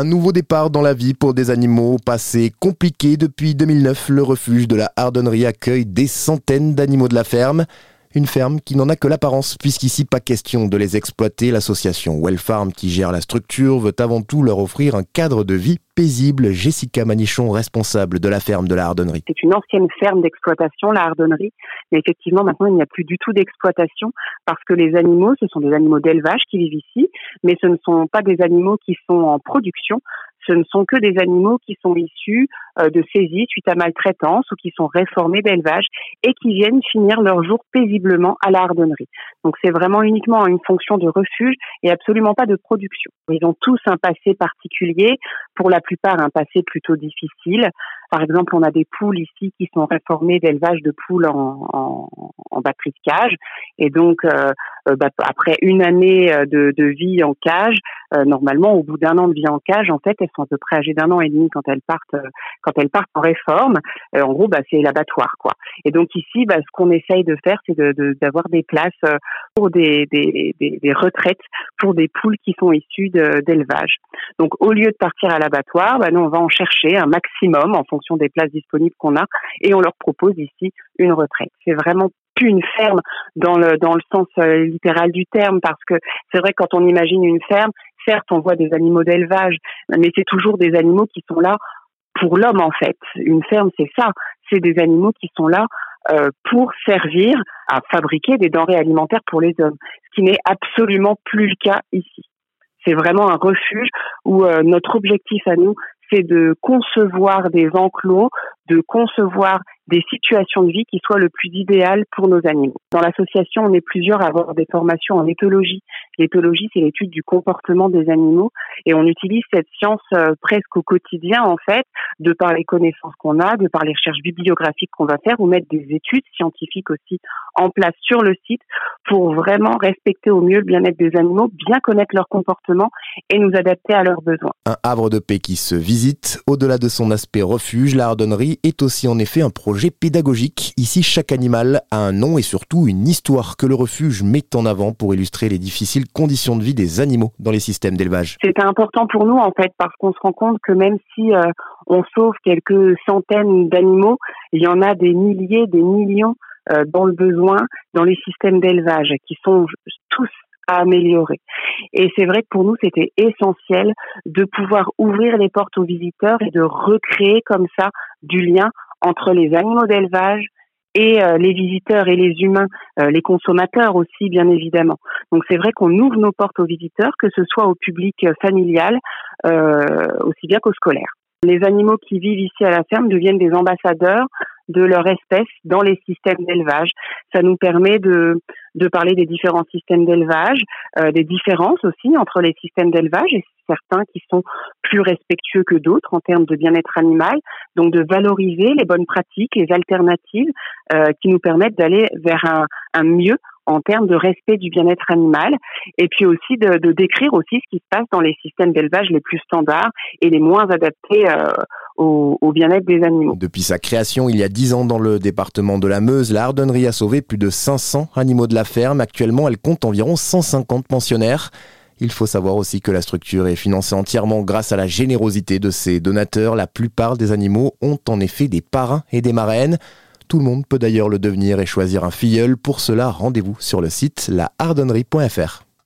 Un nouveau départ dans la vie pour des animaux passé compliqué depuis 2009. Le refuge de la Hardonnerie accueille des centaines d'animaux de la ferme. Une ferme qui n'en a que l'apparence, puisqu'ici pas question de les exploiter. L'association Wellfarm qui gère la structure veut avant tout leur offrir un cadre de vie paisible. Jessica Manichon, responsable de la ferme de la Hardonnerie. C'est une ancienne ferme d'exploitation, la Hardonnerie. Mais effectivement, maintenant, il n'y a plus du tout d'exploitation parce que les animaux, ce sont des animaux d'élevage qui vivent ici, mais ce ne sont pas des animaux qui sont en production ce ne sont que des animaux qui sont issus euh, de saisies suite à maltraitance ou qui sont réformés d'élevage et qui viennent finir leur jour paisiblement à la hardonnerie. Donc c'est vraiment uniquement une fonction de refuge et absolument pas de production. Ils ont tous un passé particulier, pour la plupart un passé plutôt difficile. Par exemple, on a des poules ici qui sont réformées d'élevage de poules en, en, en batterie de cage et donc euh, euh, bah, après une année de, de vie en cage, normalement au bout d'un an de vie en cage, en fait, elles sont à peu près âgées d'un an et demi quand elles partent quand elles partent en réforme, euh, en gros, bah, c'est l'abattoir, quoi. Et donc ici, bah, ce qu'on essaye de faire, c'est d'avoir de, des places euh, pour des, des, des, retraites pour des poules qui sont issues d'élevage. Donc au lieu de partir à l'abattoir, bah, nous on va en chercher un maximum en fonction des places disponibles qu'on a et on leur propose ici une retraite. C'est vraiment plus une ferme dans le dans le sens euh, littéral du terme parce que c'est vrai quand on imagine une ferme, certes on voit des animaux d'élevage, mais c'est toujours des animaux qui sont là pour l'homme en fait. Une ferme, c'est ça. C'est des animaux qui sont là euh, pour servir à fabriquer des denrées alimentaires pour les hommes, ce qui n'est absolument plus le cas ici. C'est vraiment un refuge où euh, notre objectif à nous, c'est de concevoir des enclos, de concevoir des situations de vie qui soient le plus idéales pour nos animaux. Dans l'association, on est plusieurs à avoir des formations en éthologie. L'éthologie, c'est l'étude du comportement des animaux et on utilise cette science euh, presque au quotidien, en fait, de par les connaissances qu'on a, de par les recherches bibliographiques qu'on va faire ou mettre des études scientifiques aussi en place sur le site pour vraiment respecter au mieux le bien-être des animaux, bien connaître leur comportement et nous adapter à leurs besoins. Un havre de paix qui se visite. Au-delà de son aspect refuge, la hardonnerie est aussi en effet un projet pédagogique. Ici, chaque animal a un nom et surtout une histoire que le refuge met en avant pour illustrer les difficiles conditions de vie des animaux dans les systèmes d'élevage. C'est important pour nous en fait parce qu'on se rend compte que même si euh, on sauve quelques centaines d'animaux, il y en a des milliers, des millions euh, dans le besoin dans les systèmes d'élevage qui sont tous à améliorer. Et c'est vrai que pour nous, c'était essentiel de pouvoir ouvrir les portes aux visiteurs et de recréer comme ça du lien entre les animaux d'élevage et euh, les visiteurs et les humains, euh, les consommateurs aussi bien évidemment. Donc c'est vrai qu'on ouvre nos portes aux visiteurs, que ce soit au public euh, familial aussi bien qu'au scolaire. Les animaux qui vivent ici à la ferme deviennent des ambassadeurs de leur espèce dans les systèmes d'élevage. Ça nous permet de, de parler des différents systèmes d'élevage, euh, des différences aussi entre les systèmes d'élevage et certains qui sont plus respectueux que d'autres en termes de bien-être animal. Donc de valoriser les bonnes pratiques, les alternatives euh, qui nous permettent d'aller vers un, un mieux en termes de respect du bien-être animal et puis aussi de, de, décrire aussi ce qui se passe dans les systèmes d'élevage les plus standards et les moins adaptés euh, au, bien-être des animaux. Depuis sa création il y a 10 ans dans le département de la Meuse, la Hardonnerie a sauvé plus de 500 animaux de la ferme. Actuellement, elle compte environ 150 pensionnaires. Il faut savoir aussi que la structure est financée entièrement grâce à la générosité de ses donateurs. La plupart des animaux ont en effet des parrains et des marraines. Tout le monde peut d'ailleurs le devenir et choisir un filleul. Pour cela, rendez-vous sur le site lahardonnerie.fr.